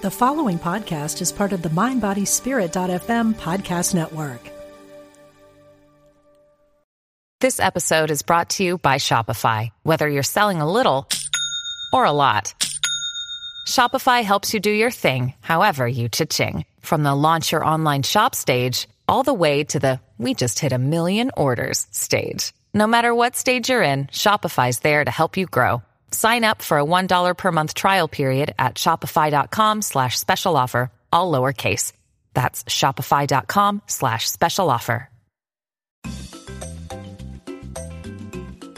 The following podcast is part of the MindBodySpirit.fm podcast network. This episode is brought to you by Shopify. Whether you're selling a little or a lot, Shopify helps you do your thing, however you cha-ching. From the launch your online shop stage, all the way to the we just hit a million orders stage. No matter what stage you're in, Shopify's there to help you grow. Sign up for a $1 per month trial period at shopify.com slash special offer, all lowercase. That's shopify.com slash special offer.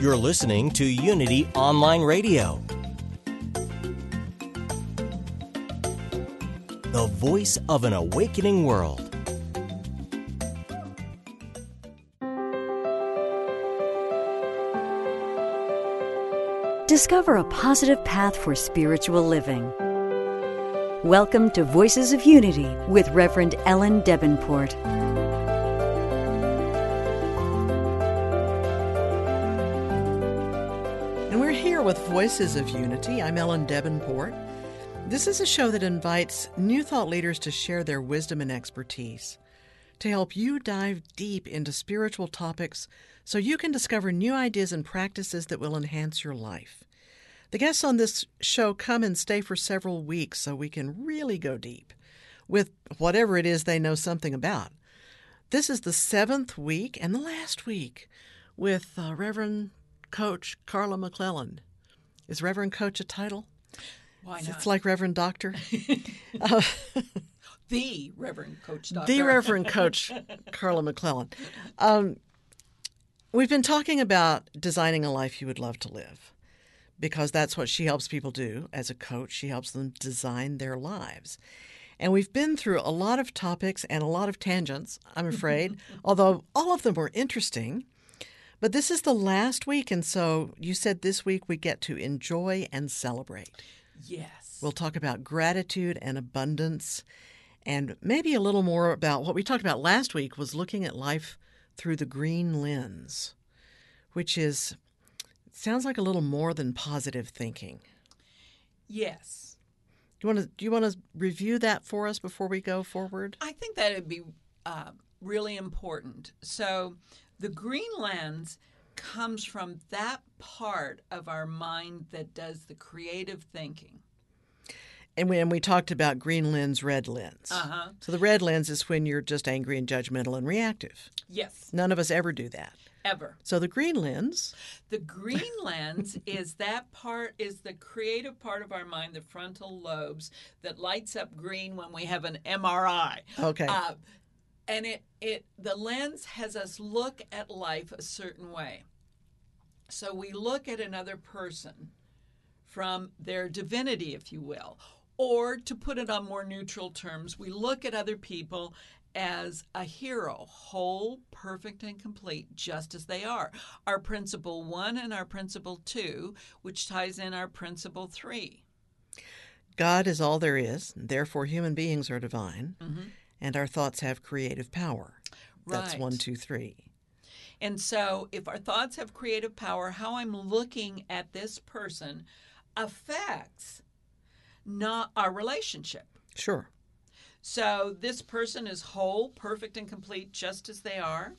You're listening to Unity Online Radio, the voice of an awakening world. Discover a positive path for spiritual living. Welcome to Voices of Unity with Reverend Ellen Debenport. And we're here with Voices of Unity. I'm Ellen Debenport. This is a show that invites new thought leaders to share their wisdom and expertise to help you dive deep into spiritual topics so you can discover new ideas and practices that will enhance your life. The guests on this show come and stay for several weeks so we can really go deep with whatever it is they know something about. This is the seventh week and the last week with uh, Reverend Coach Carla McClellan. Is Reverend Coach a title? Why not? It's like Reverend Doctor. uh, the Reverend Coach Doctor. the Reverend Coach Carla McClellan. Um, we've been talking about designing a life you would love to live because that's what she helps people do as a coach. She helps them design their lives. And we've been through a lot of topics and a lot of tangents, I'm afraid, although all of them were interesting. But this is the last week, and so you said this week we get to enjoy and celebrate. Yes. We'll talk about gratitude and abundance and maybe a little more about what we talked about last week was looking at life through the green lens, which is sounds like a little more than positive thinking. yes. Do you want to do you want to review that for us before we go forward? I think that would be uh, really important. So, the green lens comes from that part of our mind that does the creative thinking. And when we talked about green lens, red lens. Uh-huh. So the red lens is when you're just angry and judgmental and reactive. Yes. None of us ever do that. Ever. So the green lens, The green lens is that part is the creative part of our mind, the frontal lobes that lights up green when we have an MRI. okay, Uh, and it it the lens has us look at life a certain way. So we look at another person from their divinity, if you will, or to put it on more neutral terms, we look at other people as a hero, whole, perfect, and complete, just as they are. Our principle one and our principle two, which ties in our principle three. God is all there is. Therefore, human beings are divine, Mm-hmm. and our thoughts have creative power. That's one, two, three. And so, if our thoughts have creative power, how I'm looking at this person affects not our relationship. Sure. So, this person is whole, perfect, and complete just as they are.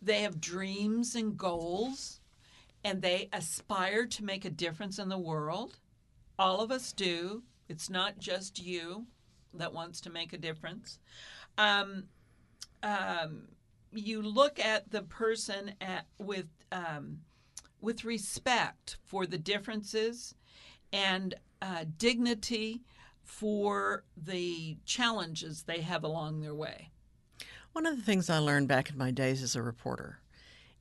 They have dreams and goals, and they aspire to make a difference in the world. All of us do. It's not just you that wants to make a difference. Um, um, you look at the person at, with um, with respect for the differences and uh, dignity for the challenges they have along their way. One of the things I learned back in my days as a reporter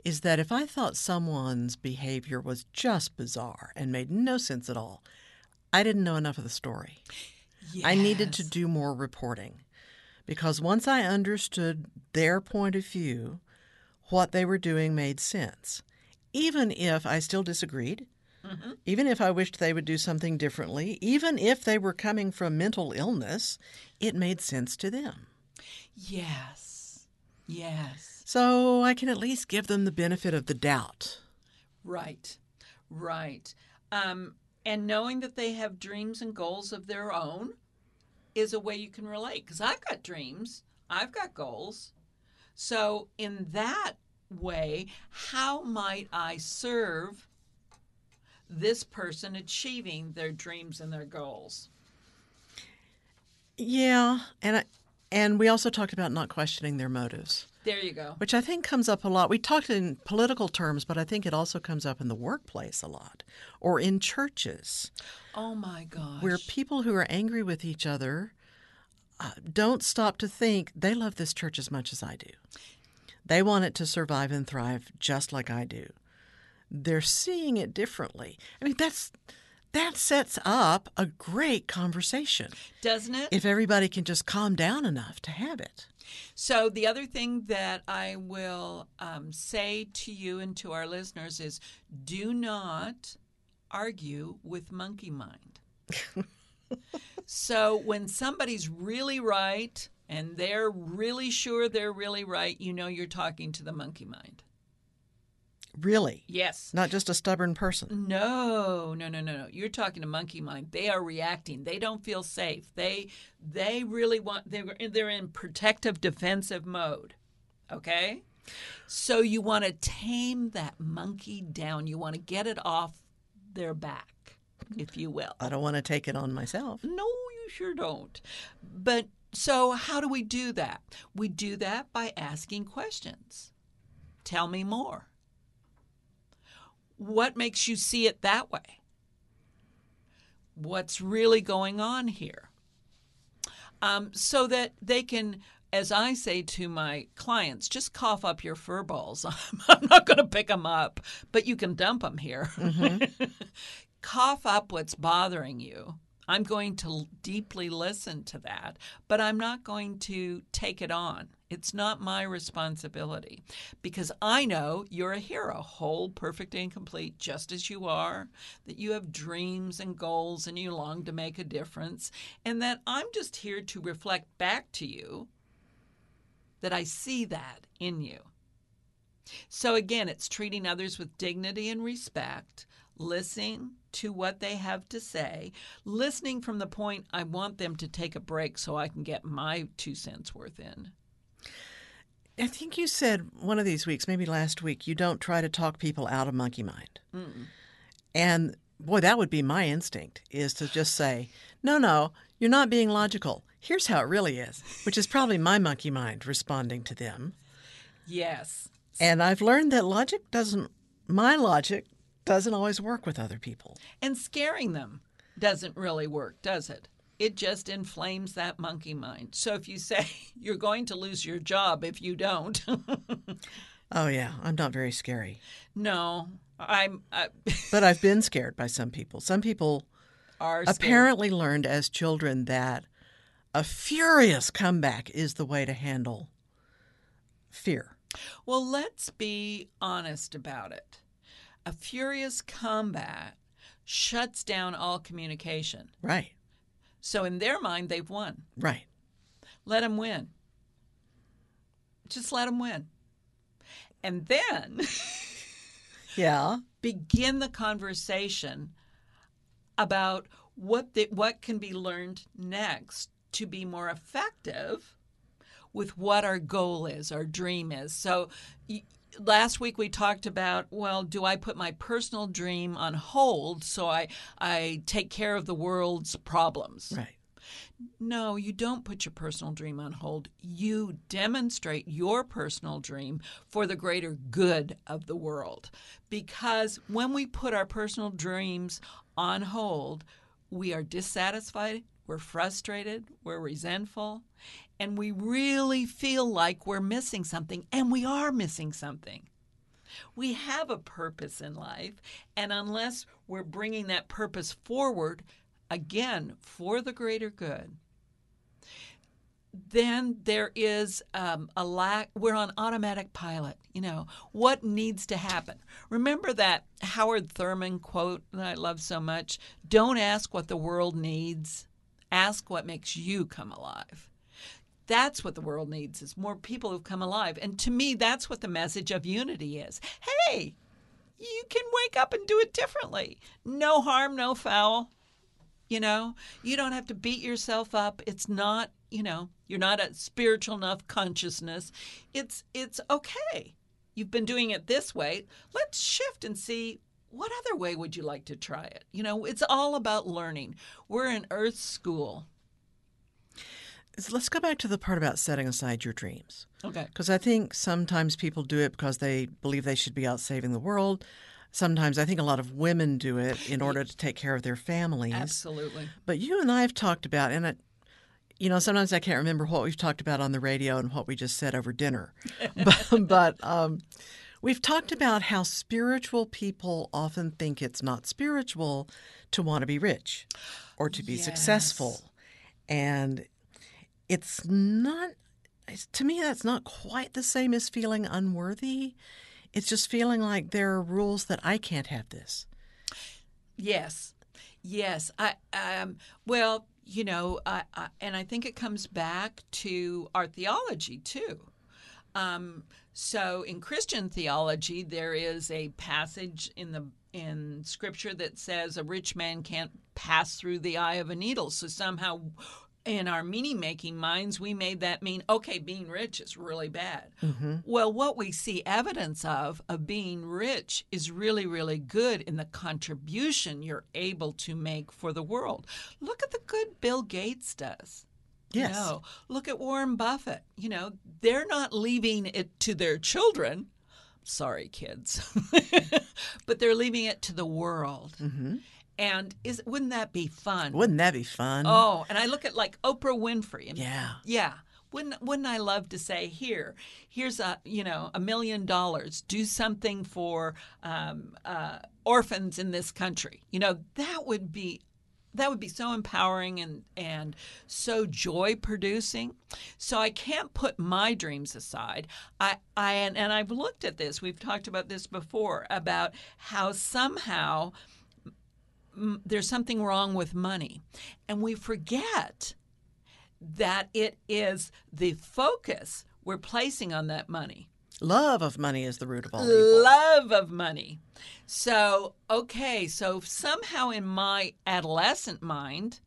is that if I thought someone's behavior was just bizarre and made no sense at all, I didn't know enough of the story. I needed to do more reporting because once I understood their point of view, what they were doing made sense. Even if I still disagreed, even if I wished they would do something differently, even if they were coming from mental illness, it made sense to them. Yes. Yes. So I can at least give them the benefit of the doubt. Right. Right. Um, and knowing that they have dreams and goals of their own, is a way you can relate because I've got dreams, I've got goals. So, in that way, how might I serve this person achieving their dreams and their goals? Yeah, and I, and we also talked about not questioning their motives, There you go. which I think comes up a lot. We talked in political terms, but I think it also comes up in the workplace a lot or in churches Oh my gosh. where people who are angry with each other uh, don't stop to think they love this church as much as I do. They want it to survive and thrive just like I do. They're seeing it differently. I mean, that's that sets up a great conversation Doesn't it? if everybody can just calm down enough to have it. So, the other thing that I will um, say to you and to our listeners is do not argue with monkey mind. so, when somebody's really right and they're really sure they're really right, you know you're talking to the monkey mind. Really, Yes. not just a stubborn person. No, no, no, no, no. You're talking to monkey mind. They are reacting. They don't feel safe. They they really want they're they're in protective defensive mode. Okay? So you want to tame that monkey down. You want to get it off their back, if you will. I don't want to take it on myself. No, you sure don't. But so how do we do that? We do that by asking questions. Tell me more. What makes you see it that way? What's really going on here? Um, so that they can, as I say to my clients, just cough up your fur balls. I'm not going to pick them up, but you can dump them here. cough up what's bothering you. I'm going to deeply listen to that, but I'm not going to take it on. It's not my responsibility because I know you're a hero, whole, perfect, and complete, just as you are, that you have dreams and goals and you long to make a difference, and that I'm just here to reflect back to you that I see that in you. So again, it's treating others with dignity and respect, listening to what they have to say, listening from the point I want them to take a break so I can get my two cents worth in. I think you said one of these weeks, maybe last week, you don't try to talk people out of monkey mind. And boy, that would be my instinct is to just say, no, no, you're not being logical. Here's how it really is, which is probably my monkey mind responding to them. Yes. And I've learned that logic doesn't, my logic doesn't always work with other people. And scaring them doesn't really work, does it? It just inflames that monkey mind. So if you say you're going to lose your job if you don't, Oh, yeah, I'm not very scary. no, I'm uh, But I've been scared by some people. Some people are scared. apparently learned as children that a furious comeback is the way to handle fear. Well, let's be honest about it. A furious combat shuts down all communication. Right, So, in their mind, they've won. right. Let them win. Just let them win. And then Yeah. begin the conversation about what the, what can be learned next to be more effective with what our goal is, our dream is. So last week we talked about well, do I put my personal dream on hold so I I take care of the world's problems? Right. No, you don't put your personal dream on hold. You demonstrate your personal dream for the greater good of the world. Because when we put our personal dreams on hold, we are dissatisfied, we're frustrated, we're resentful, and we really feel like we're missing something, and we are missing something. We have a purpose in life, and unless we're bringing that purpose forward, again, for the greater good, then there is um, a lack. We're on automatic pilot. You know what needs to happen. Remember that Howard Thurman quote that I love so much: "Don't ask what the world needs. Ask what makes you come alive." That's what the world needs: is more people who've come alive. And to me, that's what the message of unity is. Hey, you can wake up and do it differently. No harm, no foul You know, you don't have to beat yourself up. It's not, you know, you're not a spiritual enough consciousness. It's it's okay. You've been doing it this way. Let's shift and see what other way would you like to try it? You know, it's all about learning. We're in Earth School. So let's go back to the part about setting aside your dreams. Okay. Because I think sometimes people do it because they believe they should be out saving the world. Sometimes I think a lot of women do it in order to take care of their families. Absolutely. But you and I have talked about, and it, you know, sometimes I can't remember what we've talked about on the radio and what we just said over dinner. but but um, we've talked about how spiritual people often think it's not spiritual to want to be rich or to be Yes. successful. And it's not, to me, that's not quite the same as feeling unworthy. It's just feeling like there are rules that I can't have this. Yes, yes. I um, well, you know, I, I, and I think it comes back to our theology too. Um, so in Christian theology, there is a passage in the in Scripture that says a rich man can't pass through the eye of a needle. So somehow. In our meaning making minds, we made that mean, okay, being rich is really bad. Well, what we see evidence of, of being rich, is really, really good in the contribution you're able to make for the world. Look at the good Bill Gates does. Yes. No. Look at Warren Buffett. You know, they're not leaving it to their children. Sorry, kids. but they're leaving it to the world. Mm-hmm. And is wouldn't that be fun? Wouldn't that be fun? Oh, and I look at like Oprah Winfrey. and- Yeah. Yeah. Wouldn't wouldn't I love to say here, here's a you know a million dollars, do something for um, uh, orphans in this country. You know that would be that would be so empowering and and so joy producing. So I can't put my dreams aside. I I and, and I've looked at this. We've talked about this before about how somehow there's something wrong with money, and we forget that it is the focus we're placing on that money. Love of money is the root of all evil. Love of money. So, okay, so somehow in my adolescent mind,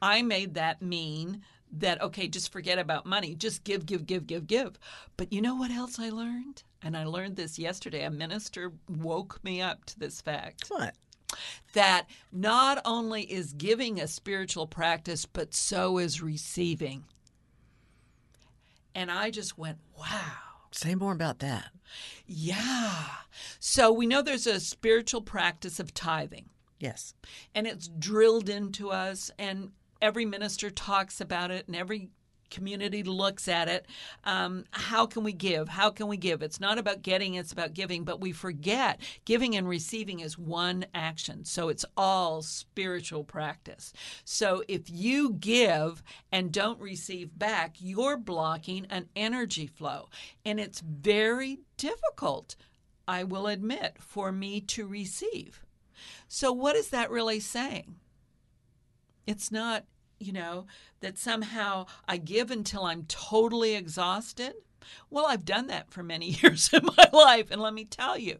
I made that mean that, okay, just forget about money. Just give, give, give, give, give. But you know what else I learned? And I learned this yesterday. A minister woke me up to this fact What? That not only is giving a spiritual practice, but so is receiving. And I just went, wow. Say more about that. Yeah. So we know there's a spiritual practice of tithing, Yes. and it's drilled into us, and every minister talks about it, and every community looks at it. Um, how can we give? How can we give? It's not about getting, it's about giving, but we forget giving and receiving is one action. So it's all spiritual practice. So if you give and don't receive back, you're blocking an energy flow. And it's very difficult, I will admit, for me to receive. So, what is that really saying? It's not, you know, that somehow I give until I'm totally exhausted. Well, I've done that for many years in my life. And let me tell you,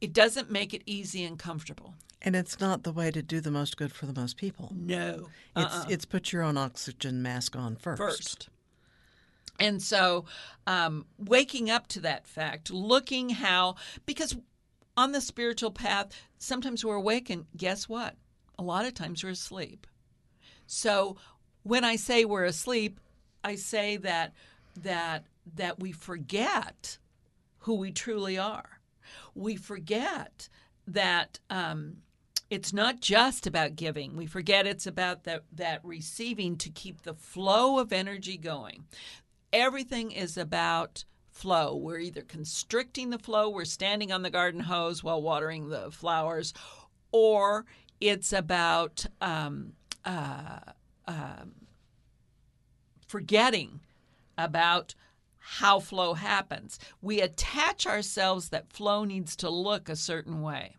it doesn't make it easy and comfortable. And it's not the way to do the most good for the most people. No. It's it's put your own oxygen mask on first. first. And so, um, waking up to that fact, looking how, because on the spiritual path, sometimes we're awake, and guess what? A lot of times we're asleep. So, when I say we're asleep, I say that that that we forget who we truly are. We forget that um, it's not just about giving. We forget it's about that, that receiving to keep the flow of energy going. Everything is about flow. We're either constricting the flow, we're standing on the garden hose while watering the flowers, or it's about um, uh, um, forgetting about how flow happens. We attach ourselves that flow needs to look a certain way.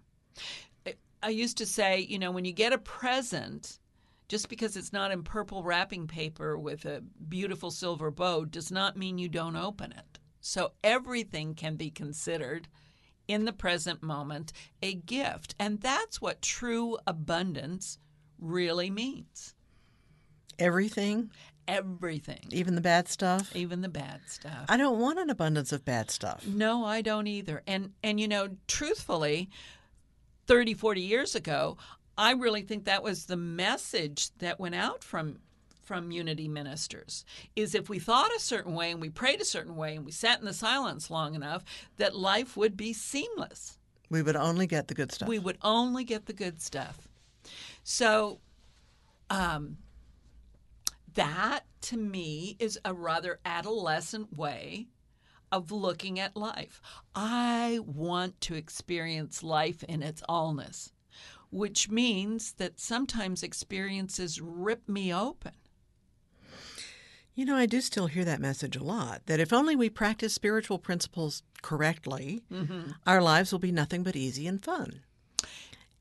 I used to say, you know, when you get a present, just because it's not in purple wrapping paper with a beautiful silver bow does not mean you don't open it. So everything can be considered in the present moment a gift. And that's what true abundance really means. Everything, Everything, even the bad stuff. even the bad stuff. I don't want an abundance of bad stuff. No, I don't either. And and you know, truthfully, 30, 40 years ago, I really think that was the message that went out from from unity ministers is if we thought a certain way and we prayed a certain way and we sat in the silence long enough that life would be seamless. We would only get the good stuff. We would only get the good stuff. So um that to me is a rather adolescent way of looking at life. I want to experience life in its allness, which means that sometimes experiences rip me open. You know, I do still hear that message a lot that if only we practice spiritual principles correctly, our lives will be nothing but easy and fun.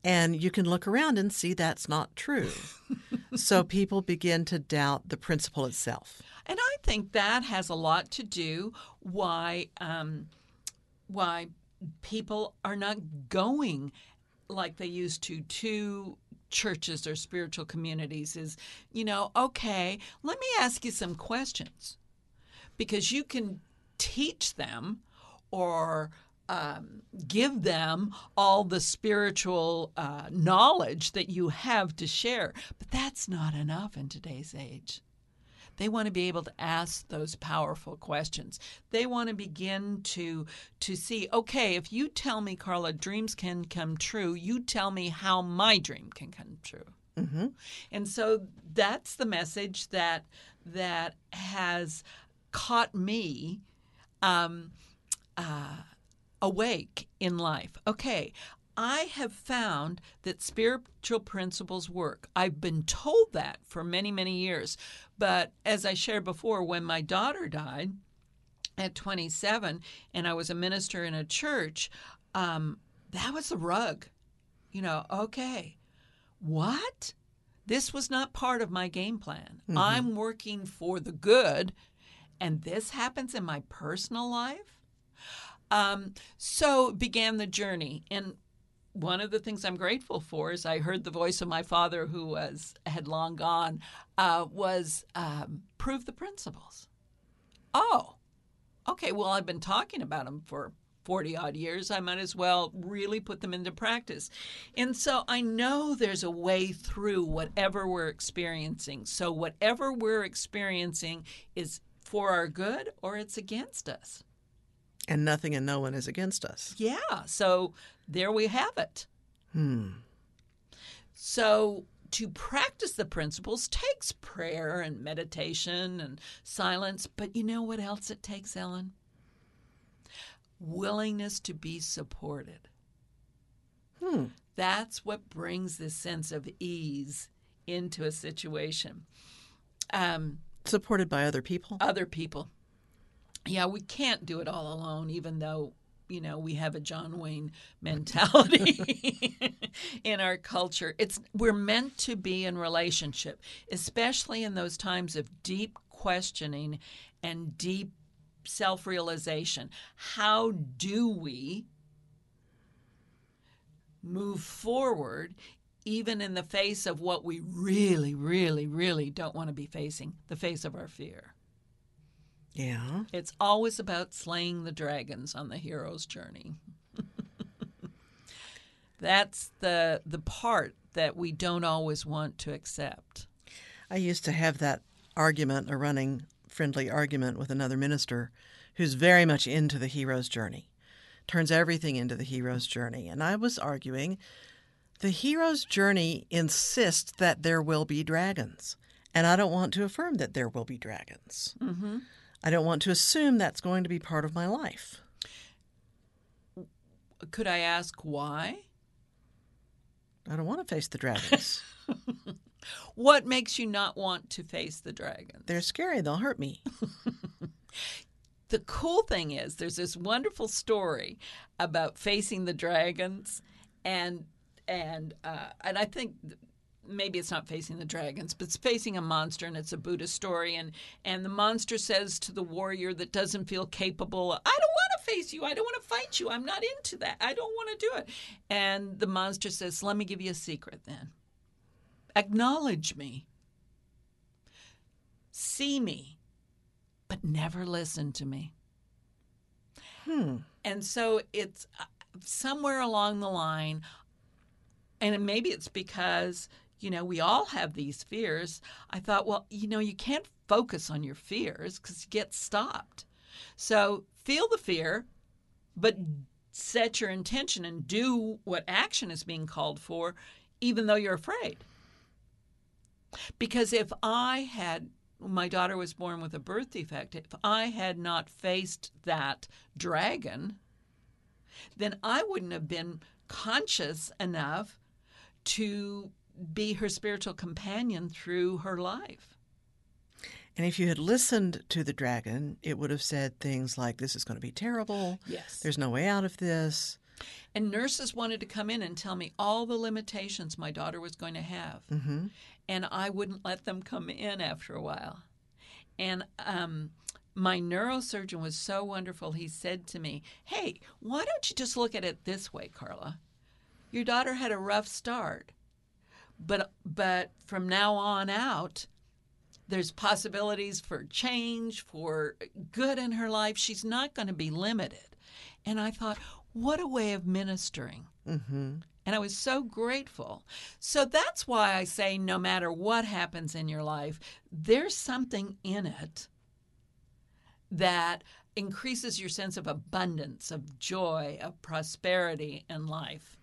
And you can look around and see that's not true. so people begin to doubt the principle itself. And I think that has a lot to do why um, why people are not going like they used to to churches or spiritual communities is you know okay let me ask you some questions because you can teach them or um, give them all the spiritual uh, knowledge that you have to share but that's not enough in today's age they want to be able to ask those powerful questions. They want to begin to to see, okay, if you tell me, Carla, dreams can come true, you tell me how my dream can come true. Mm-hmm. And so that's the message that that has caught me um, uh, awake in life. Okay, I have found that spiritual principles work. I've been told that for many, many years. But as I shared before, when my daughter died at 27 and I was a minister in a church, um, that was the rug. You know, okay, what? This was not part of my game plan. I'm working for the good, and this happens in my personal life. Um, so began the journey, and one of the things I'm grateful for is I heard the voice of my father, who was had long gone, uh, was um, prove the principles. Oh, okay. Well, I've been talking about them for 40 odd years. I might as well really put them into practice. And so I know there's a way through whatever we're experiencing. So whatever we're experiencing is for our good or it's against us. And nothing and no one is against us. Yeah. So there we have it. Hmm. So to practice the principles takes prayer and meditation and silence. But you know what else it takes, Ellen? Willingness to be supported. Hmm. That's what brings this sense of ease into a situation. Um, Supported by other people. other people. Yeah, we can't do it all alone, even though, you know, we have a John Wayne mentality in our culture. It's we're meant to be in relationship, especially in those times of deep questioning and deep self-realization. How do we move forward even in the face of what we really, really, really don't want to be facing, the face of our fear? Yeah. It's always about slaying the dragons on the hero's journey. That's the the part that we don't always want to accept. I used to have that argument, a running friendly argument with another minister who's very much into the hero's journey, turns everything into the hero's journey. And I was arguing the hero's journey insists that there will be dragons. And I don't want to affirm that there will be dragons. Mm-hmm. I don't want to assume that's going to be part of my life. Could I ask why? I don't want to face the dragons. What makes you not want to face the dragons? They're scary, they'll hurt me. the cool thing is there's this wonderful story about facing the dragons and and uh, and I think maybe it's not facing the dragons but it's facing a monster and it's a Buddhist story. And and the monster says to the warrior that doesn't feel capable I don't want to face you. I don't want to fight you. I'm not into that. I don't want to do it. And the monster says let me give you a secret then. Acknowledge me, see me, but never listen to me. Hmm. And so it's uh, somewhere along the line, and maybe it's because, you know, we all have these fears. I thought, well, you know, you can't focus on your fears because you get stopped. So feel the fear, but set your intention and do what action is being called for, even though you're afraid. Because if I had, my daughter was born with a birth defect, if I had not faced that dragon, then I wouldn't have been conscious enough to be her spiritual companion through her life. And if you had listened to the dragon, it would have said things like, This is going to be terrible. Yes. There's no way out of this. And nurses wanted to come in and tell me all the limitations my daughter was going to have. Mm-hmm. And I wouldn't let them come in after a while. And um, my neurosurgeon was so wonderful. He said to me, Hey, why don't you just look at it this way, Carla? Your daughter had a rough start, but, but from now on out, there's possibilities for change, for good in her life. She's not going to be limited. And I thought, what a way of ministering. Mm-hmm. And I was so grateful. So that's why I say no matter what happens in your life, there's something in it that increases your sense of abundance, of joy, of prosperity in life.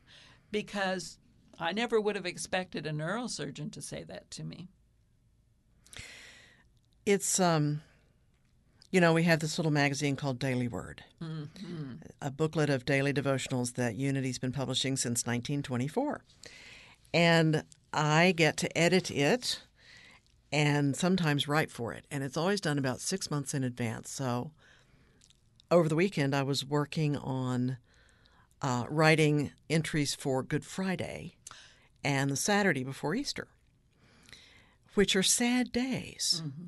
Because I never would have expected a neurosurgeon to say that to me. It's um you know, we have this little magazine called Daily Word, Mm-hmm. a booklet of daily devotionals that Unity's been publishing since 1924. And I get to edit it and sometimes write for it. And it's always done about six months in advance. So over the weekend, I was working on uh, writing entries for Good Friday and the Saturday before Easter, which are sad days. Mm-hmm.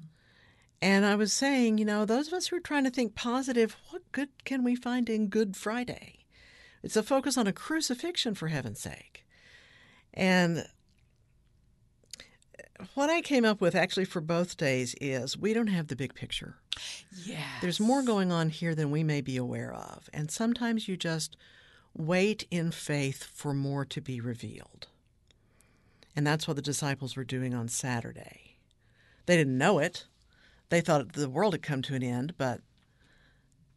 And I was saying, you know, those of us who are trying to think positive, what good can we find in Good Friday? It's a focus on a crucifixion, for heaven's sake. And what I came up with actually for both days is we don't have the big picture. Yeah. There's more going on here than we may be aware of. And sometimes you just wait in faith for more to be revealed. And that's what the disciples were doing on Saturday. They didn't know it. They thought the world had come to an end, but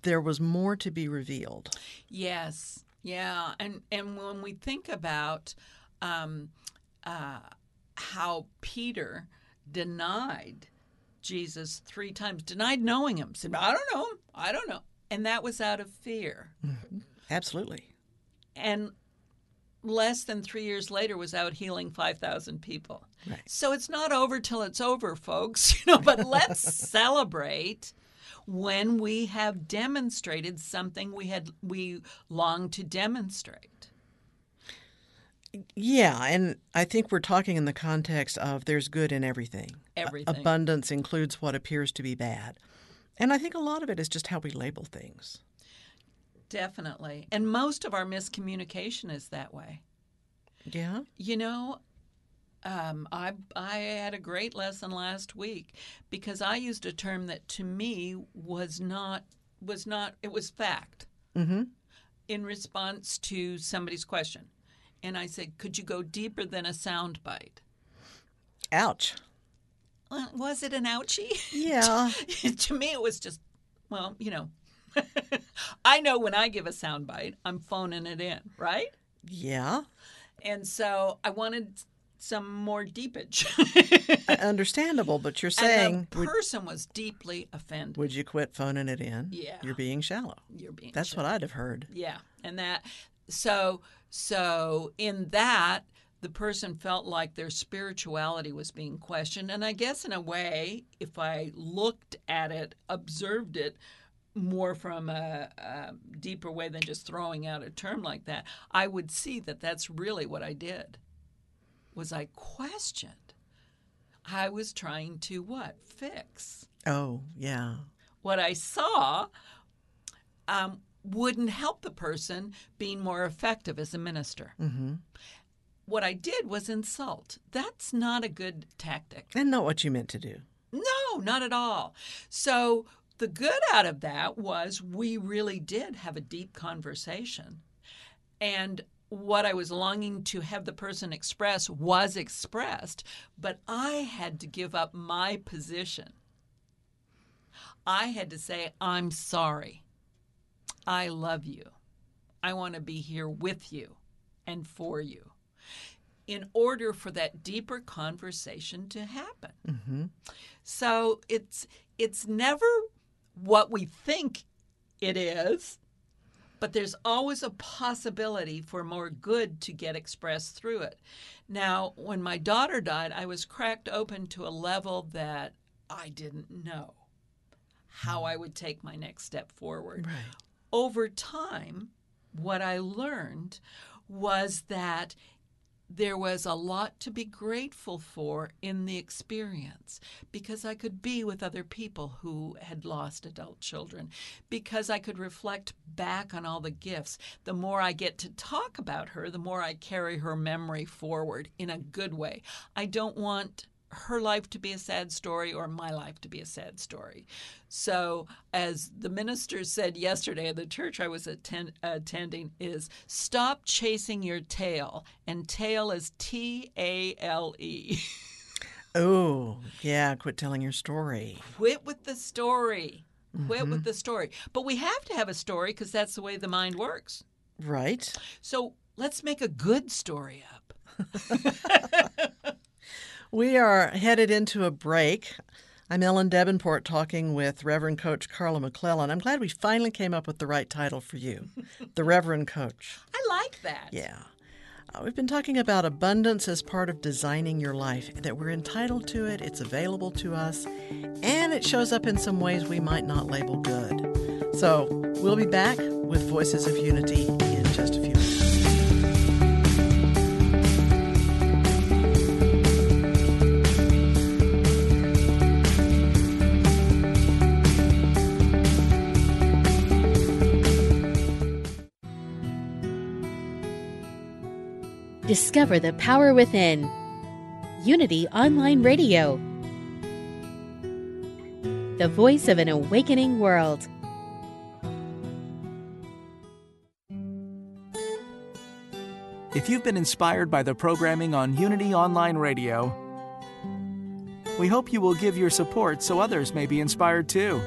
there was more to be revealed. Yes, yeah, and and when we think about um, uh, how Peter denied Jesus three times, denied knowing him, said, "I don't know him, I don't know," and that was out of fear. Absolutely. And less than three years later, was out healing five thousand people. Right. So it's not over till it's over, folks. You know, but let's celebrate when we have demonstrated something we had we longed to demonstrate. Yeah, and I think we're talking in the context of there's good in everything. Everything. Abundance includes what appears to be bad. And I think a lot of it is just how we label things. Definitely. And most of our miscommunication is that way. Yeah. You know, um, I I had a great lesson last week because I used a term that to me was not was not it was fact Mm-hmm. in response to somebody's question, and I said, "Could you go deeper than a sound bite?" Ouch. Well, was it an ouchie? Yeah. to me, it was just, well, you know, I know when I give a sound bite, I'm phoning it in, right? yeah. And so I wanted some more deepage. Uh, understandable, but you're saying, and the would, person was deeply offended. would you quit phoning it in? Yeah. You're being shallow. You're being That's what I'd have heard. Yeah, and that so so in that the person felt like their spirituality was being questioned, and I guess in a way, if I looked at it, observed it more from a, a deeper way than just throwing out a term like that, I would see that that's really what I did. Was I questioned? I was trying to what fix Oh, yeah. what I saw um, wouldn't help the person being more effective as a minister. Mm-hmm. what I did was insult. That's not a good tactic. And not what you meant to do. No, not at all. So the good out of that was we really did have a deep conversation. And what I was longing to have the person express was expressed, but I had to give up my position. I had to say, I'm sorry. I love you. I want to be here with you and for you in order for that deeper conversation to happen. Mm-hmm. So it's it's never what we think it is, but there's always a possibility for more good to get expressed through it. Now, when my daughter died, I was cracked open to a level that I didn't know how I would take my next step forward. Right. Over time, what I learned was that there was a lot to be grateful for in the experience because I could be with other people who had lost adult children, because I could reflect back on all the gifts. The more I get to talk about her, the more I carry her memory forward in a good way. I don't want her life to be a sad story or my life to be a sad story. So, as the minister said yesterday at the church I was attend- attending, is stop chasing your tail, and tail is T A L E. Oh, yeah, quit telling your story. Quit with the story. Quit Mm-hmm. with the story. But we have to have a story because that's the way the mind works. Right. So let's make a good story up. We are headed into a break. I'm Ellen Debenport talking with Reverend Coach Carla McClellan. I'm glad we finally came up with the right title for you, the Reverend Coach. I like that. Yeah. Uh, we've been talking about abundance as part of designing your life, that we're entitled to it, it's available to us, and it shows up in some ways we might not label good. So we'll be back with Voices of Unity in just a few minutes. Discover the power within. Unity Online Radio. The voice of an awakening world. If you've been inspired by the programming on Unity Online Radio, we hope you will give your support so others may be inspired too.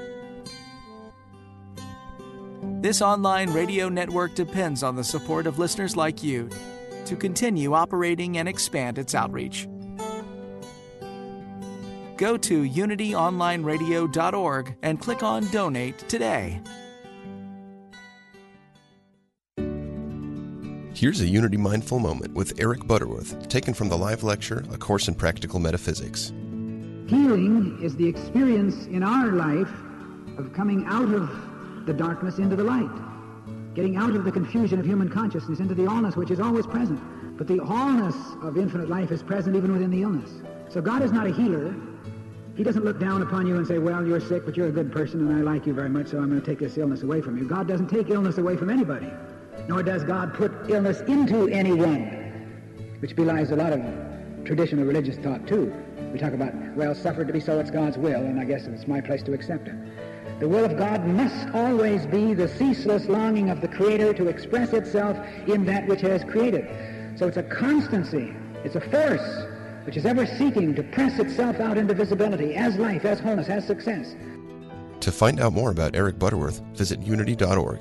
This online radio network depends on the support of listeners like you to continue operating and expand its outreach. Go to unityonlineradio.org and click on Donate today. Here's a Unity Mindful Moment with Eric Butterworth, taken from the live lecture, A Course in Practical Metaphysics. Healing is the experience in our life of coming out of the darkness into the light, getting out of the confusion of human consciousness into the allness which is always present. But the allness of infinite life is present even within the illness. So God is not a healer. He doesn't look down upon you and say, well, you're sick, but you're a good person and I like you very much, so I'm going to take this illness away from you. God doesn't take illness away from anybody, nor does God put illness into anyone, which belies a lot of traditional religious thought, too. We talk about, well, suffered to be so, it's God's will, and I guess it's my place to accept it. The will of God must always be the ceaseless longing of the Creator to express itself in that which has created. So it's a constancy, it's a force which is ever seeking to press itself out into visibility as life, as wholeness, as success. To find out more about Eric Butterworth, visit unity.org.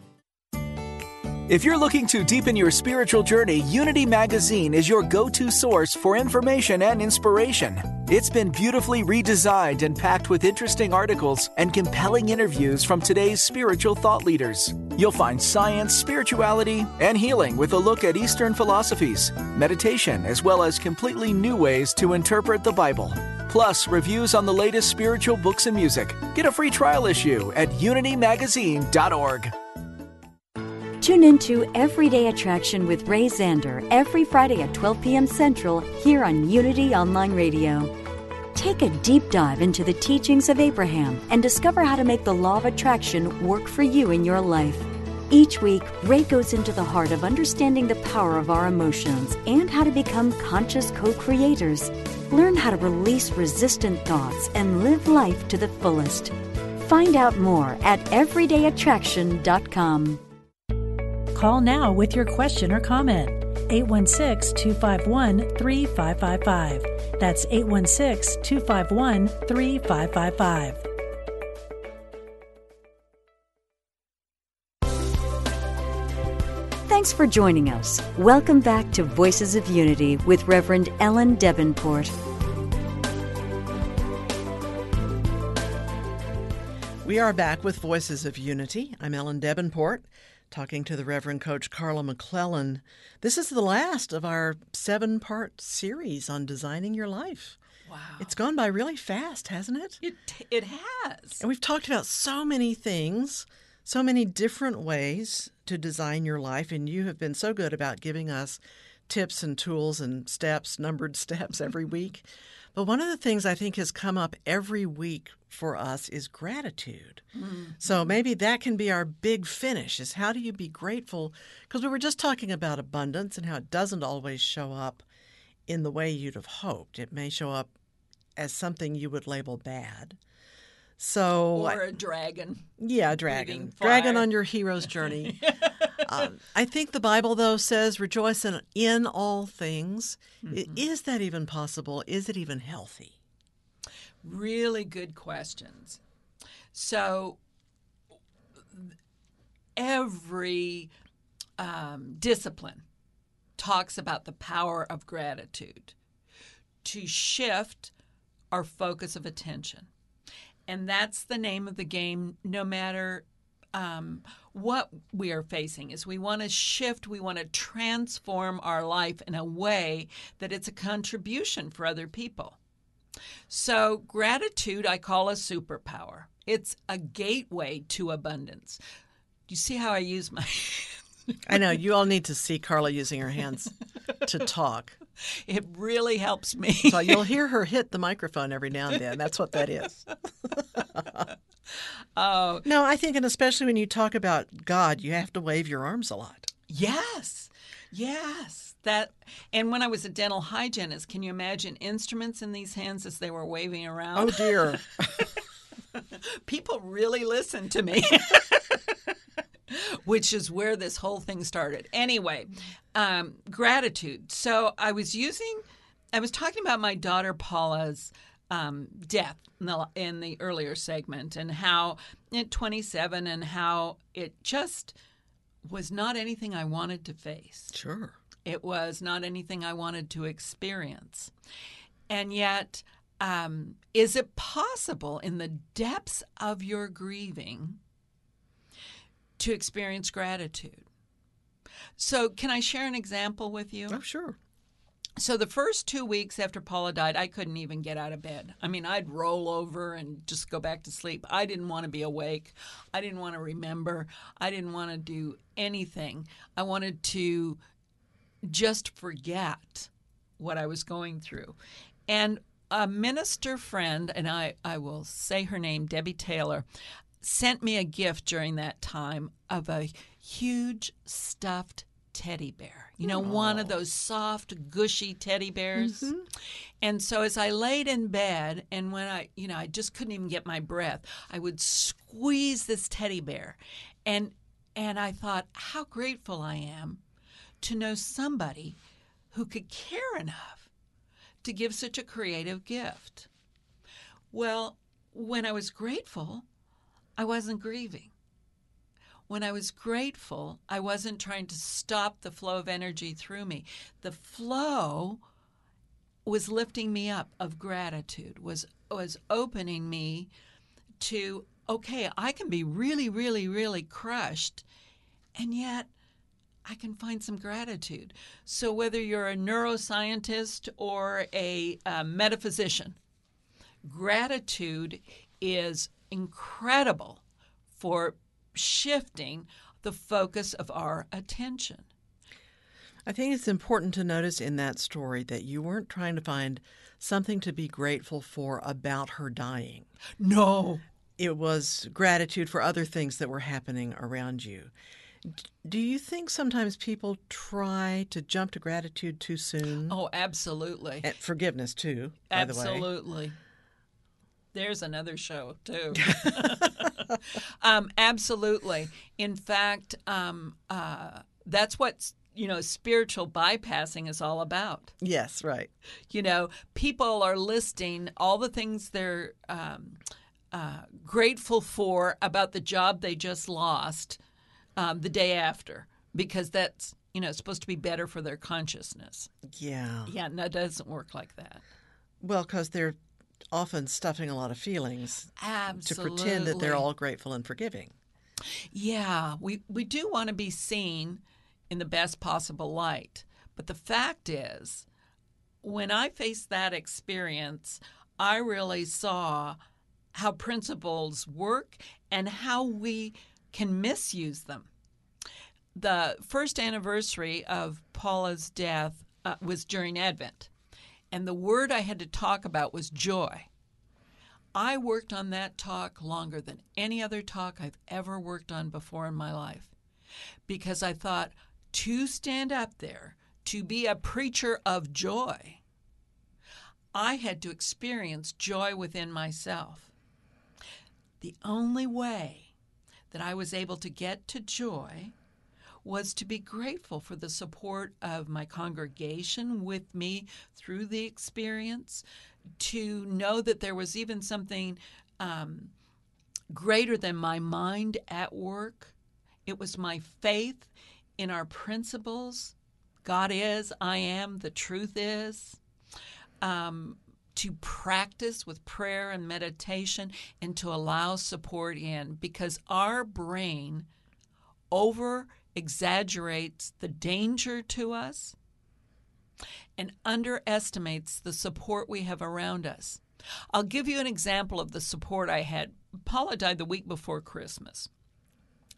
If you're looking to deepen your spiritual journey, Unity Magazine is your go to source for information and inspiration. It's been beautifully redesigned and packed with interesting articles and compelling interviews from today's spiritual thought leaders. You'll find science, spirituality, and healing with a look at Eastern philosophies, meditation, as well as completely new ways to interpret the Bible. Plus, reviews on the latest spiritual books and music. Get a free trial issue at unitymagazine.org. Tune into Everyday Attraction with Ray Zander every Friday at 12 p.m. Central here on Unity Online Radio. Take a deep dive into the teachings of Abraham and discover how to make the law of attraction work for you in your life. Each week, Ray goes into the heart of understanding the power of our emotions and how to become conscious co creators. Learn how to release resistant thoughts and live life to the fullest. Find out more at everydayattraction.com. Call now with your question or comment. 816 251 3555. That's 816 251 3555. Thanks for joining us. Welcome back to Voices of Unity with Reverend Ellen Debenport. We are back with Voices of Unity. I'm Ellen Debenport, talking to the Reverend Coach Carla McClellan. This is the last of our seven part series on designing your life. Wow. It's gone by really fast, hasn't it? It, it has. And we've talked about so many things, so many different ways to design your life, and you have been so good about giving us tips and tools and steps, numbered steps every week. But one of the things I think has come up every week for us is gratitude. Mm-hmm. So maybe that can be our big finish is how do you be grateful? Because we were just talking about abundance and how it doesn't always show up in the way you'd have hoped. It may show up as something you would label bad. So Or a dragon. yeah, dragon. Dragon on your hero's journey. um, I think the Bible, though, says rejoice in, in all things. I- Is that even possible? Is it even healthy? Really good questions. So, every um, discipline talks about the power of gratitude to shift our focus of attention. And that's the name of the game, no matter um, what we are facing is we want to shift we want to transform our life in a way that it's a contribution for other people so gratitude i call a superpower it's a gateway to abundance do you see how i use my I know you all need to see Carla using her hands to talk. it really helps me So you'll hear her hit the microphone every now and then. That's what that is. oh No, I think, and especially when you talk about God, you have to wave your arms a lot. Yes. Yes. That and when I was a dental hygienist, can you imagine instruments in these hands as they were waving around? Oh dear. People really listen to me. Which is where this whole thing started. Anyway, um, gratitude. So I was using, I was talking about my daughter Paula's um, death in the, in the earlier segment and how at 27 and how it just was not anything I wanted to face. Sure. It was not anything I wanted to experience. And yet, um, is it possible in the depths of your grieving to experience gratitude? So, can I share an example with you? Oh, sure. So, the first two weeks after Paula died, I couldn't even get out of bed. I mean, I'd roll over and just go back to sleep. I didn't want to be awake. I didn't want to remember. I didn't want to do anything. I wanted to just forget what I was going through. And a minister friend, and I, I will say her name, Debbie Taylor, sent me a gift during that time of a huge stuffed teddy bear. You know, one of oh. those soft, gushy teddy bears. Mm-hmm. And so as I laid in bed and when I, you know, I just couldn't even get my breath, I would squeeze this teddy bear. And and I thought how grateful I am to know somebody who could care enough to give such a creative gift. Well, when I was grateful, I wasn't grieving. When I was grateful, I wasn't trying to stop the flow of energy through me. The flow was lifting me up of gratitude, was was opening me to okay, I can be really, really, really crushed, and yet I can find some gratitude. So, whether you're a neuroscientist or a, uh metaphysician, gratitude is incredible for shifting the focus of our attention. I think it's important to notice in that story that you weren't trying to find something to be grateful for about her dying. No. It was gratitude for other things that were happening around you. Do you think sometimes people try to jump to gratitude too soon? Oh, absolutely. And forgiveness, too, by the way. Absolutely. There's another show, too. um, absolutely. In fact, um, uh, that's what you know spiritual bypassing is all about. Yes, right. You know, people are listing all the things they're um, uh, grateful for about the job they just lost um, the day after because that's you know it's supposed to be better for their consciousness. Yeah. Yeah, no, it doesn't work like that. Well, because they're often stuffing a lot of feelings Absolutely. to pretend that they're all grateful and forgiving. Yeah, we, we do want to be seen in the best possible light. But the fact is, when I faced that experience, I really saw how principles work and how we can misuse them. The first anniversary of Paula's death uh, was during Advent, and the word I had to talk about was joy. I worked on that talk longer than any other talk I've ever worked on before in my life because I thought to stand up there, to be a preacher of joy, I had to experience joy within myself. The only way that I was able to get to joy was to be grateful for the support of my congregation with me through the experience, to know that there was even something um, greater than my mind at work. It was my faith in our principles. God is, I am, the truth is. Um, to practice with prayer and meditation and to allow support in because our brain over exaggerates the danger to us and underestimates the support we have around us. I'll give you an example of the support I had. Paula died the week before Christmas.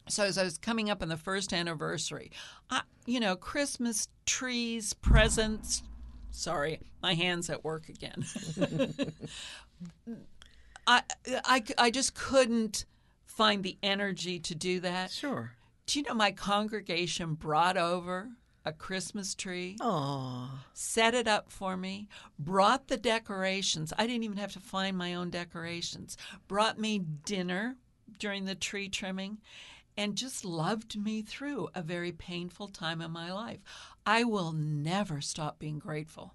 So as I was coming up on the first anniversary, I, you know, Christmas trees, presents. Sorry, my hands at work again. I, I, I just couldn't find the energy to do that. Sure. Do you know my congregation brought over a Christmas tree? Oh. Set it up for me, brought the decorations. I didn't even have to find my own decorations. Brought me dinner during the tree trimming and just loved me through a very painful time in my life. I will never stop being grateful.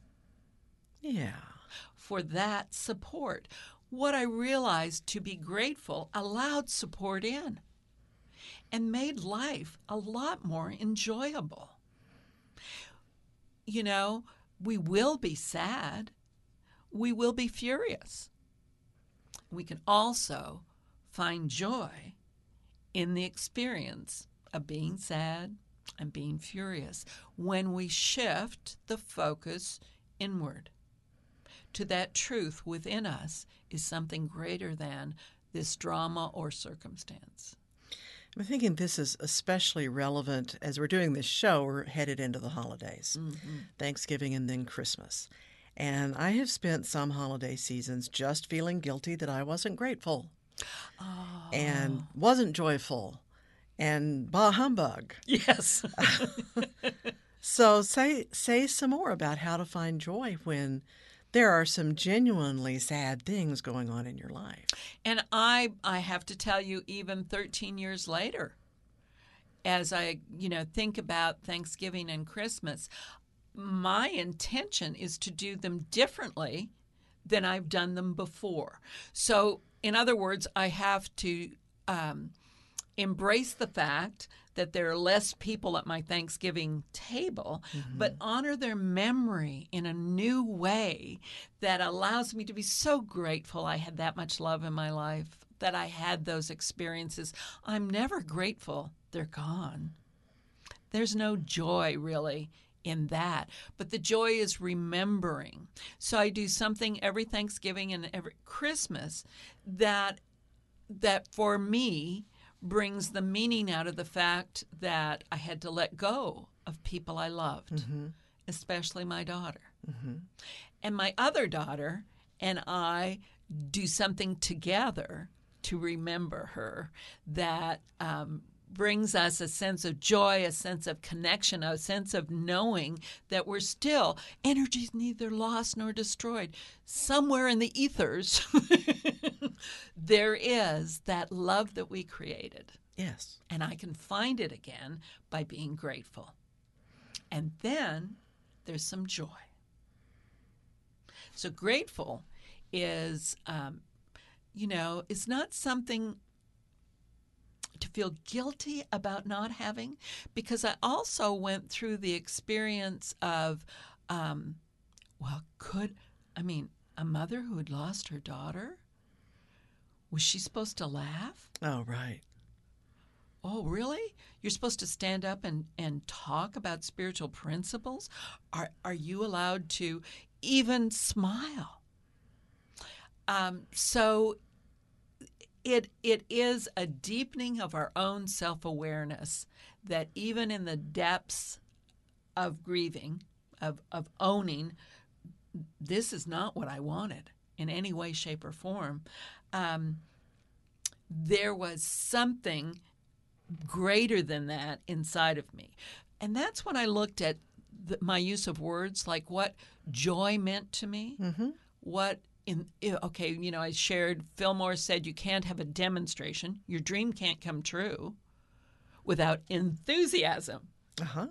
Yeah. For that support. What I realized to be grateful allowed support in and made life a lot more enjoyable. You know, we will be sad, we will be furious. We can also find joy in the experience of being sad and being furious when we shift the focus inward to that truth within us is something greater than this drama or circumstance. I'm thinking this is especially relevant as we're doing this show. We're headed into the holidays, mm-hmm. Thanksgiving and then Christmas. And I have spent some holiday seasons just feeling guilty that I wasn't grateful oh. and wasn't joyful and bah humbug. Yes. so say say some more about how to find joy when there are some genuinely sad things going on in your life. And I I have to tell you even 13 years later as I, you know, think about Thanksgiving and Christmas, my intention is to do them differently than I've done them before. So, in other words, I have to um, embrace the fact that there are less people at my Thanksgiving table, mm-hmm. but honor their memory in a new way that allows me to be so grateful I had that much love in my life that I had those experiences. I'm never grateful they're gone. There's no joy really in that. But the joy is remembering. So I do something every Thanksgiving and every Christmas that that for me brings the meaning out of the fact that I had to let go of people I loved, mm-hmm. especially my daughter. Mm-hmm. And my other daughter and I do something together to remember her that um, brings us a sense of joy, a sense of connection, a sense of knowing that we're still, energy's neither lost nor destroyed. Somewhere in the ethers, there is that love that we created. Yes. And I can find it again by being grateful. And then there's some joy. So, grateful is, um, you know, it's not something to feel guilty about not having because I also went through the experience of, um, well, could, I mean, a mother who had lost her daughter, was she supposed to laugh? Oh, right. Oh, really? You're supposed to stand up and, and talk about spiritual principles? Are, are you allowed to even smile? Um, so it it is a deepening of our own self-awareness that even in the depths of grieving of of owning this is not what I wanted in any way shape or form um, there was something greater than that inside of me and that's when I looked at the, my use of words like what joy meant to me mm-hmm. what in okay, you know, I shared Fillmore said you can't have a demonstration. Your dream can't come true without enthusiasm. Uh-huh.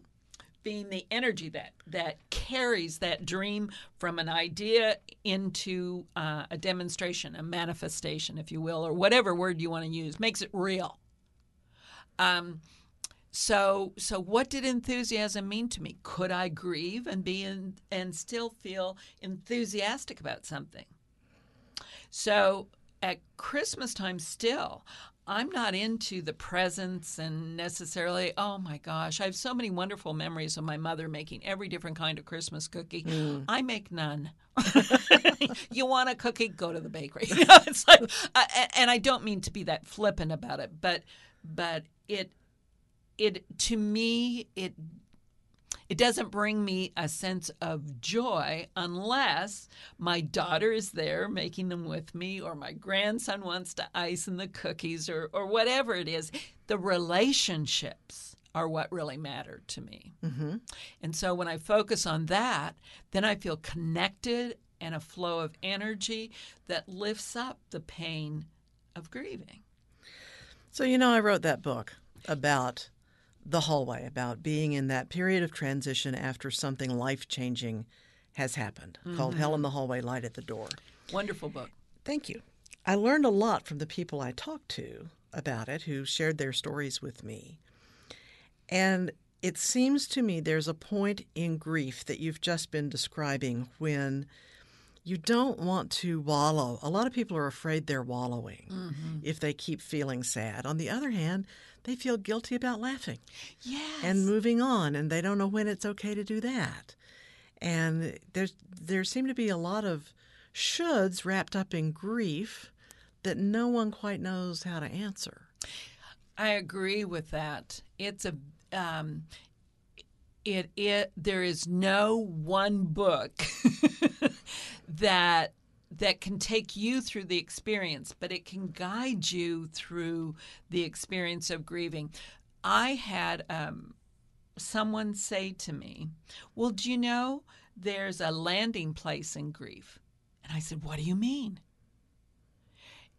Being the energy that that carries that dream from an idea into uh, a demonstration, a manifestation, if you will, or whatever word you want to use, makes it real. Um, so, so what did enthusiasm mean to me? Could I grieve and be in, and still feel enthusiastic about something? So at Christmas time, still, I'm not into the presents and necessarily, oh my gosh, I have so many wonderful memories of my mother making every different kind of Christmas cookie. Mm. I make none. you want a cookie? Go to the bakery. You know, it's like, and I don't mean to be that flippant about it, but but it it to me it it doesn't bring me a sense of joy unless my daughter is there making them with me, or my grandson wants to ice in the cookies, or, or whatever it is. The relationships are what really matter to me. Mm-hmm. And so when I focus on that, then I feel connected and a flow of energy that lifts up the pain of grieving. So, you know, I wrote that book about the hallway about being in that period of transition after something life changing has happened mm-hmm. called Hell in the Hallway, Light at the Door. Wonderful book. Thank you. I learned a lot from the people I talked to about it who shared their stories with me. And it seems to me there's a point in grief that you've just been describing when you don't want to wallow. A lot of people are afraid they're wallowing mm-hmm. if they keep feeling sad. On the other hand, they feel guilty about laughing. Yes. And moving on, and they don't know when it's okay to do that. And there's there seem to be a lot of shoulds wrapped up in grief that no one quite knows how to answer. I agree with that. It's a um, it it there is no one book that that can take you through the experience, but it can guide you through the experience of grieving. I had um, someone say to me, Well, do you know there's a landing place in grief? And I said, What do you mean?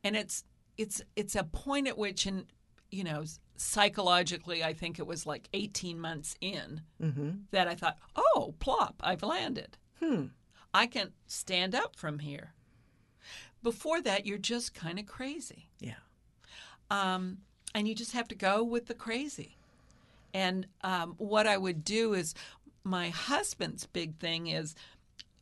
And it's it's it's a point at which in you know psychologically i think it was like 18 months in mm-hmm. that i thought oh plop i've landed hmm. i can stand up from here before that, you're just kind of crazy. Yeah. Um, and you just have to go with the crazy. And um, what I would do is, my husband's big thing is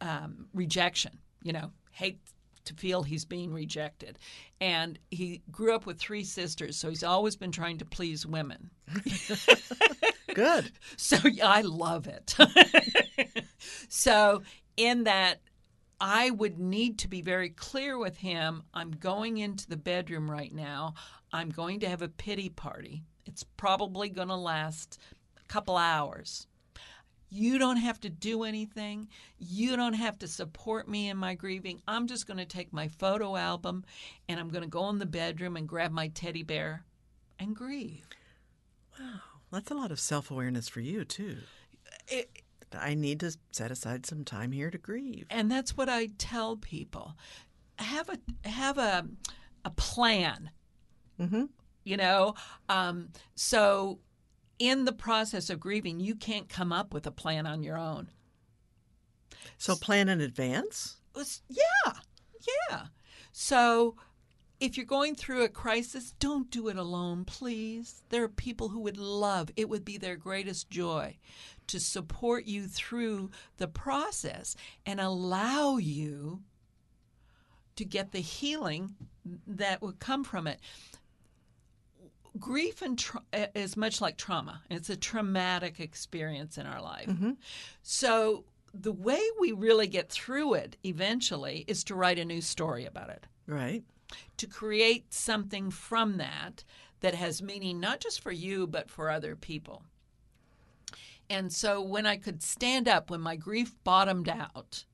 um, rejection. You know, hate to feel he's being rejected. And he grew up with three sisters, so he's always been trying to please women. Good. So yeah, I love it. so, in that, I would need to be very clear with him I'm going into the bedroom right now. I'm going to have a pity party. It's probably going to last a couple hours. You don't have to do anything. You don't have to support me in my grieving. I'm just going to take my photo album and I'm going to go in the bedroom and grab my teddy bear and grieve. Wow. That's a lot of self awareness for you, too. It, I need to set aside some time here to grieve. And that's what I tell people. Have a have a a plan. Mm-hmm. You know, um, so in the process of grieving, you can't come up with a plan on your own. So plan in advance? Yeah, yeah. So if you're going through a crisis, don't do it alone, please. There are people who would love, it would be their greatest joy to support you through the process and allow you to get the healing that would come from it grief and tra- is much like trauma. It's a traumatic experience in our life. Mm-hmm. So the way we really get through it eventually is to write a new story about it. Right. To create something from that that has meaning not just for you but for other people. And so when I could stand up when my grief bottomed out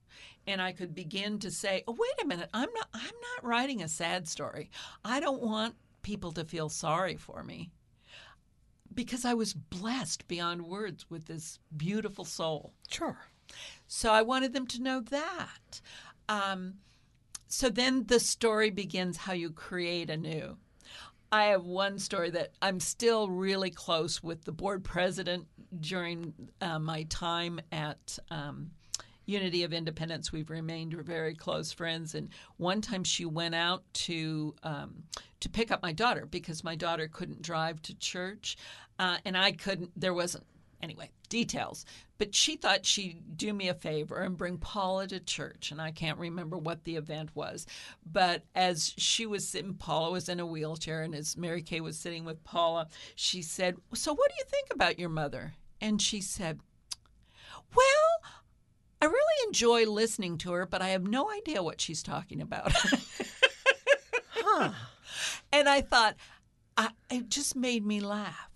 and I could begin to say, "Oh, wait a minute. I'm not I'm not writing a sad story. I don't want people to feel sorry for me because I was blessed beyond words with this beautiful soul. Sure. So I wanted them to know that. Um, so then the story begins how you create anew. I have one story that I'm still really close with the board president during uh, my time at um, Unity of Independence. We've remained very close friends. And one time she went out to um, to pick up my daughter because my daughter couldn't drive to church, uh, and I couldn't. There wasn't anyway details. But she thought she'd do me a favor and bring Paula to church, and I can't remember what the event was. But as she was sitting, Paula was in a wheelchair, and as Mary Kay was sitting with Paula, she said, "So what do you think about your mother?" And she said, "Well." I really enjoy listening to her, but I have no idea what she's talking about. huh. And I thought, I, it just made me laugh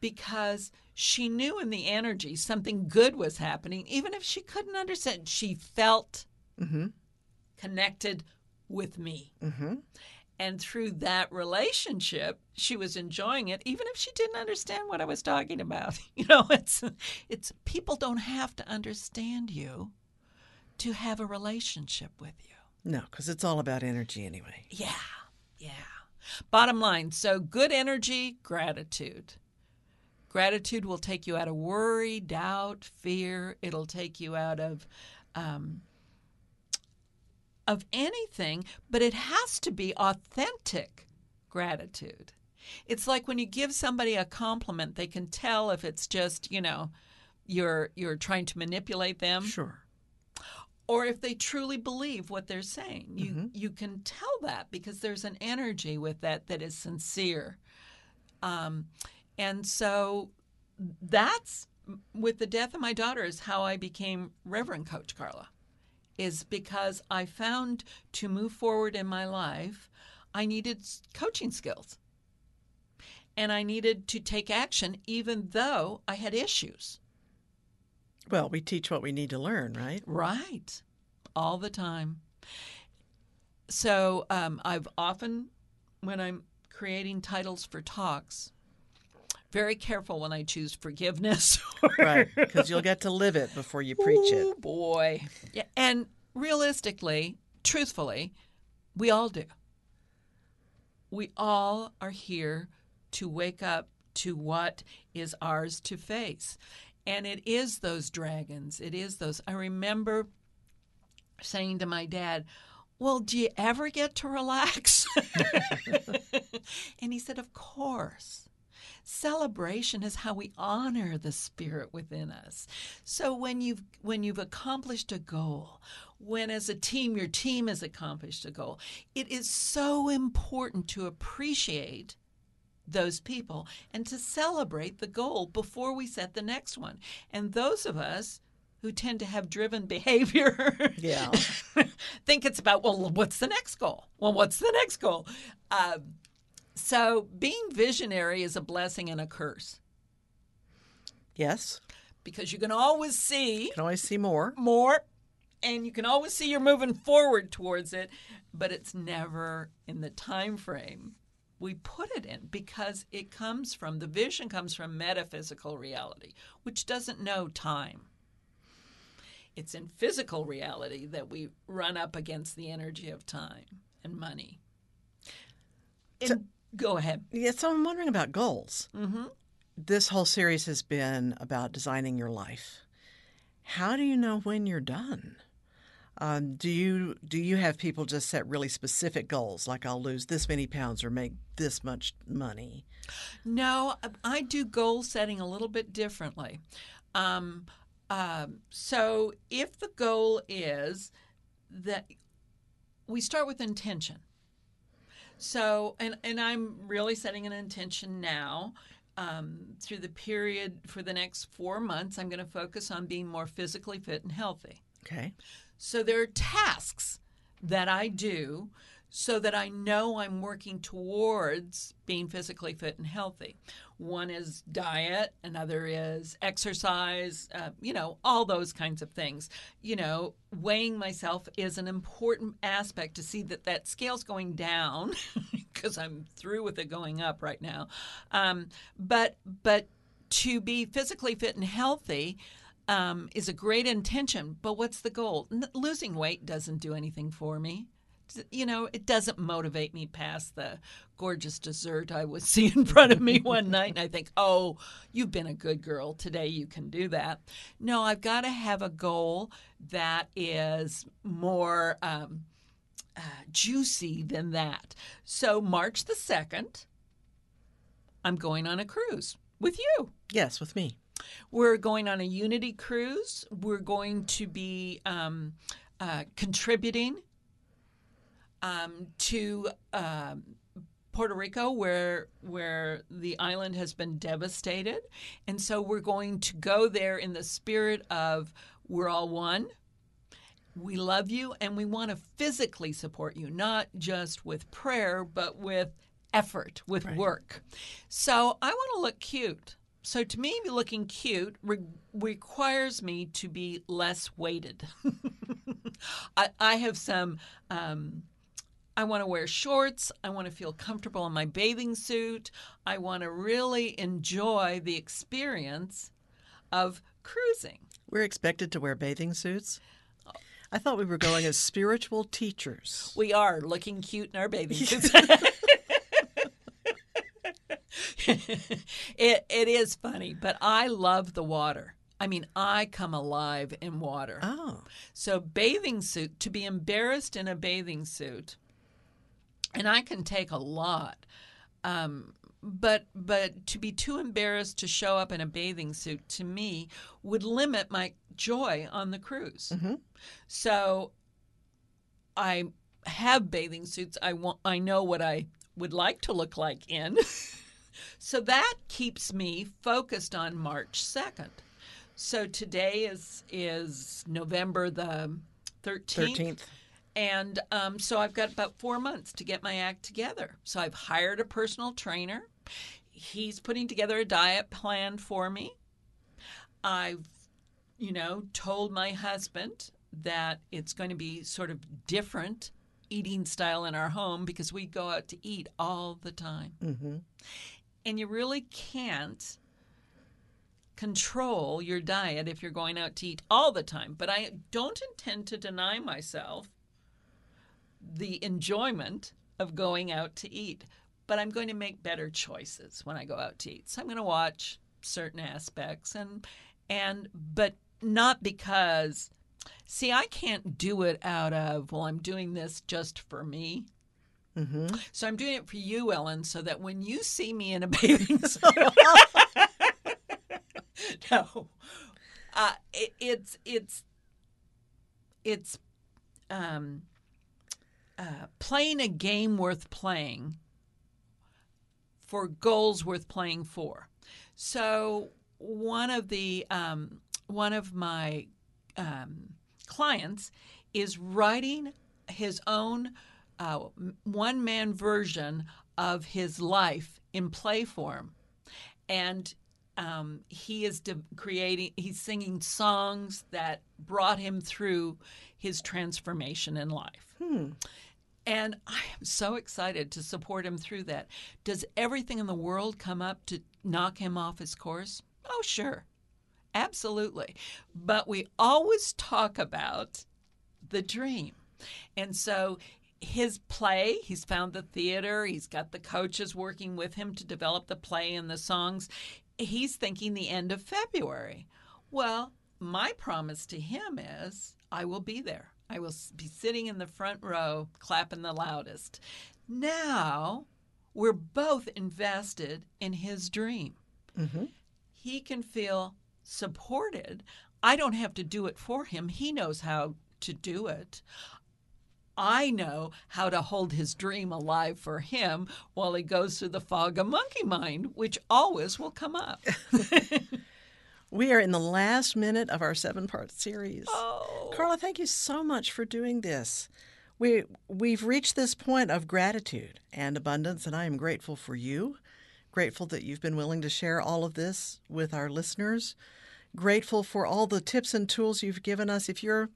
because she knew in the energy something good was happening, even if she couldn't understand. She felt mm-hmm. connected with me. Mm-hmm. And through that relationship, she was enjoying it, even if she didn't understand what I was talking about. You know, it's it's people don't have to understand you to have a relationship with you. No, because it's all about energy anyway. Yeah, yeah. Bottom line so good energy, gratitude. Gratitude will take you out of worry, doubt, fear. It'll take you out of um, of anything, but it has to be authentic gratitude. It's like when you give somebody a compliment, they can tell if it's just, you know, you're you're trying to manipulate them. Sure. Or if they truly believe what they're saying. You Mm-hmm. you can tell that because there's an energy with that that is sincere. Um, and so that's with the death of my daughter is how I became Reverend Coach Carla is because I found to move forward in my life, I needed coaching skills. And I needed to take action even though I had issues. Well, we teach what we need to learn, right? Right. All the time. So um, I've often, when I'm creating titles for talks, very careful when I choose forgiveness. right, because you'll get to live it before you preach Ooh, it. boy. Yeah, and realistically, truthfully, we all do. We all are here to wake up to what is ours to face. And it is those dragons. It is those. I remember saying to my dad, Well, do you ever get to relax? and he said, Of course. Celebration is how we honor the spirit within us. So when you've when you've accomplished a goal, when as a team your team has accomplished a goal. It is so important to appreciate those people and to celebrate the goal before we set the next one. And those of us who tend to have driven behavior Yeah. think it's about, well, what's the next goal? Well, what's the next goal? Um, so being visionary is a blessing and a curse Yes. because you can always see You Can always see more. more and you can always see you're moving forward towards it but it's never in the time frame we put it in because it comes from the vision comes from metaphysical reality which doesn't know time it's in physical reality that we run up against the energy of time and money and go ahead Yeah, so I'm wondering about goals. mm-hmm. This whole series has been about designing your life. How do you know when you're done? Um, do you do you have people just set really specific goals, like I'll lose this many pounds or make this much money? No, I do goal setting a little bit differently. Um, um, so if the goal is that we start with intention. So, and, and I'm really setting an intention now. Um, through the period for the next four months, I'm going to focus on being more physically fit and healthy. Okay. So there are tasks that I do so that I know I'm working towards being physically fit and healthy. One is diet, another is exercise, uh, you know, all those kinds of things. You know, weighing myself is an important aspect to see that that scale's going down because I'm through with it going up right now. Um, but but to be physically fit and healthy um, is a great intention, but what's the goal? N- losing weight doesn't do anything for me. You know, it doesn't motivate me past the gorgeous dessert I would see in front of me one night, and I think, oh, you've been a good girl. Today you can do that. No, I've got to have a goal that is more um, uh, juicy than that. So, March the 2nd, I'm going on a cruise with you. Yes, with me. We're going on a Unity cruise. We're going to be um, uh, contributing um, to um, Puerto Rico, where where the island has been devastated, and so we're going to go there in the spirit of we're all one. We love you, and we want to physically support you, not just with prayer, but with effort, with work. So I want to look cute. So to me, looking cute re- requires me to be less weighted. I, I have some. Um, I want to wear shorts. I want to feel comfortable in my bathing suit. I want to really enjoy the experience of cruising. We're expected to wear bathing suits. I thought we were going as spiritual teachers. We are looking cute in our bathing suits. it it is funny, but I love the water. I mean, I come alive in water. Oh. So bathing suit to be embarrassed in a bathing suit, and I can take a lot. Um, but but to be too embarrassed to show up in a bathing suit to me would limit my joy on the cruise. So I have bathing suits. I want I know what I would like to look like in. so that keeps me focused on March 2nd. So today is is November the 13th. 13th. And um, so I've got about four months to get my act together. So I've hired a personal trainer. He's putting together a diet plan for me. I've, you know, told my husband that it's going to be sort of different eating style in our home because we go out to eat all the time. Mm-hmm. And you really can't control your diet if you're going out to eat all the time. But I don't intend to deny myself the enjoyment of going out to eat. But I'm going to make better choices when I go out to eat. So I'm going to watch certain aspects and and but not because see I can't do it out of well I'm doing this just for me. Mm-hmm. So I'm doing it for you, Ellen, so that when you see me in a bathing suit, no, uh, it, it's it's it's um, uh, playing a game worth playing for goals worth playing for. So one of the um, one of my um, clients is writing his own uh, one man version of his life in play form, and um, he is de- creating. He's singing songs that brought him through his transformation in life. Hmm. And I am so excited to support him through that. Does everything in the world come up to knock him off his course? Oh, sure. Absolutely. But we always talk about the dream. And so his play, he's found the theater, he's got the coaches working with him to develop the play and the songs. He's thinking the end of February. Well, my promise to him is I will be there. I will be sitting in the front row clapping the loudest. Now we're both invested in his dream. Mm-hmm. He can feel supported. I don't have to do it for him. He knows how to do it. I know how to hold his dream alive for him while he goes through the fog of monkey mind, which always will come up. We are in the last minute of our seven part series. Oh. Carla, thank you so much for doing this. We, we've reached this point of gratitude and abundance, and I am grateful for you. Grateful that you've been willing to share all of this with our listeners. Grateful for all the tips and tools you've given us. If you're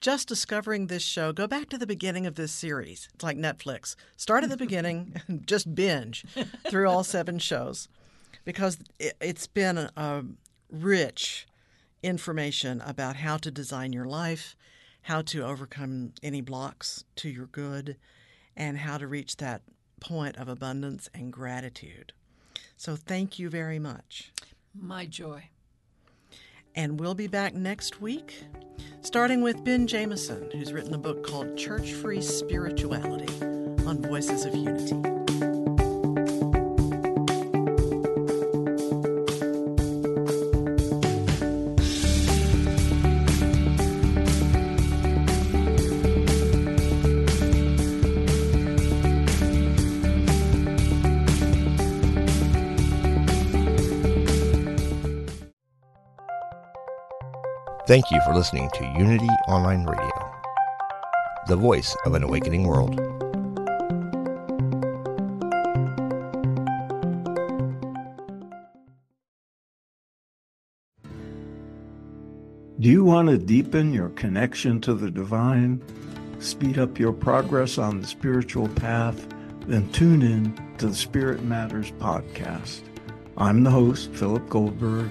just discovering this show, go back to the beginning of this series. It's like Netflix. Start at the beginning and just binge through all seven shows because it, has been a, rich information about how to design your life, how to overcome any blocks to your good, and how to reach that point of abundance and gratitude. So, thank you very much. My joy. And we'll be back next week, starting with Ben Jameson, who's written a book called Church Free Spirituality on Voices of Unity. Thank you for listening to Unity Online Radio, the voice of an awakening world. Do you want to deepen your connection to the divine, speed up your progress on the spiritual path? Then tune in to the Spirit Matters podcast. I'm the host, Philip Goldberg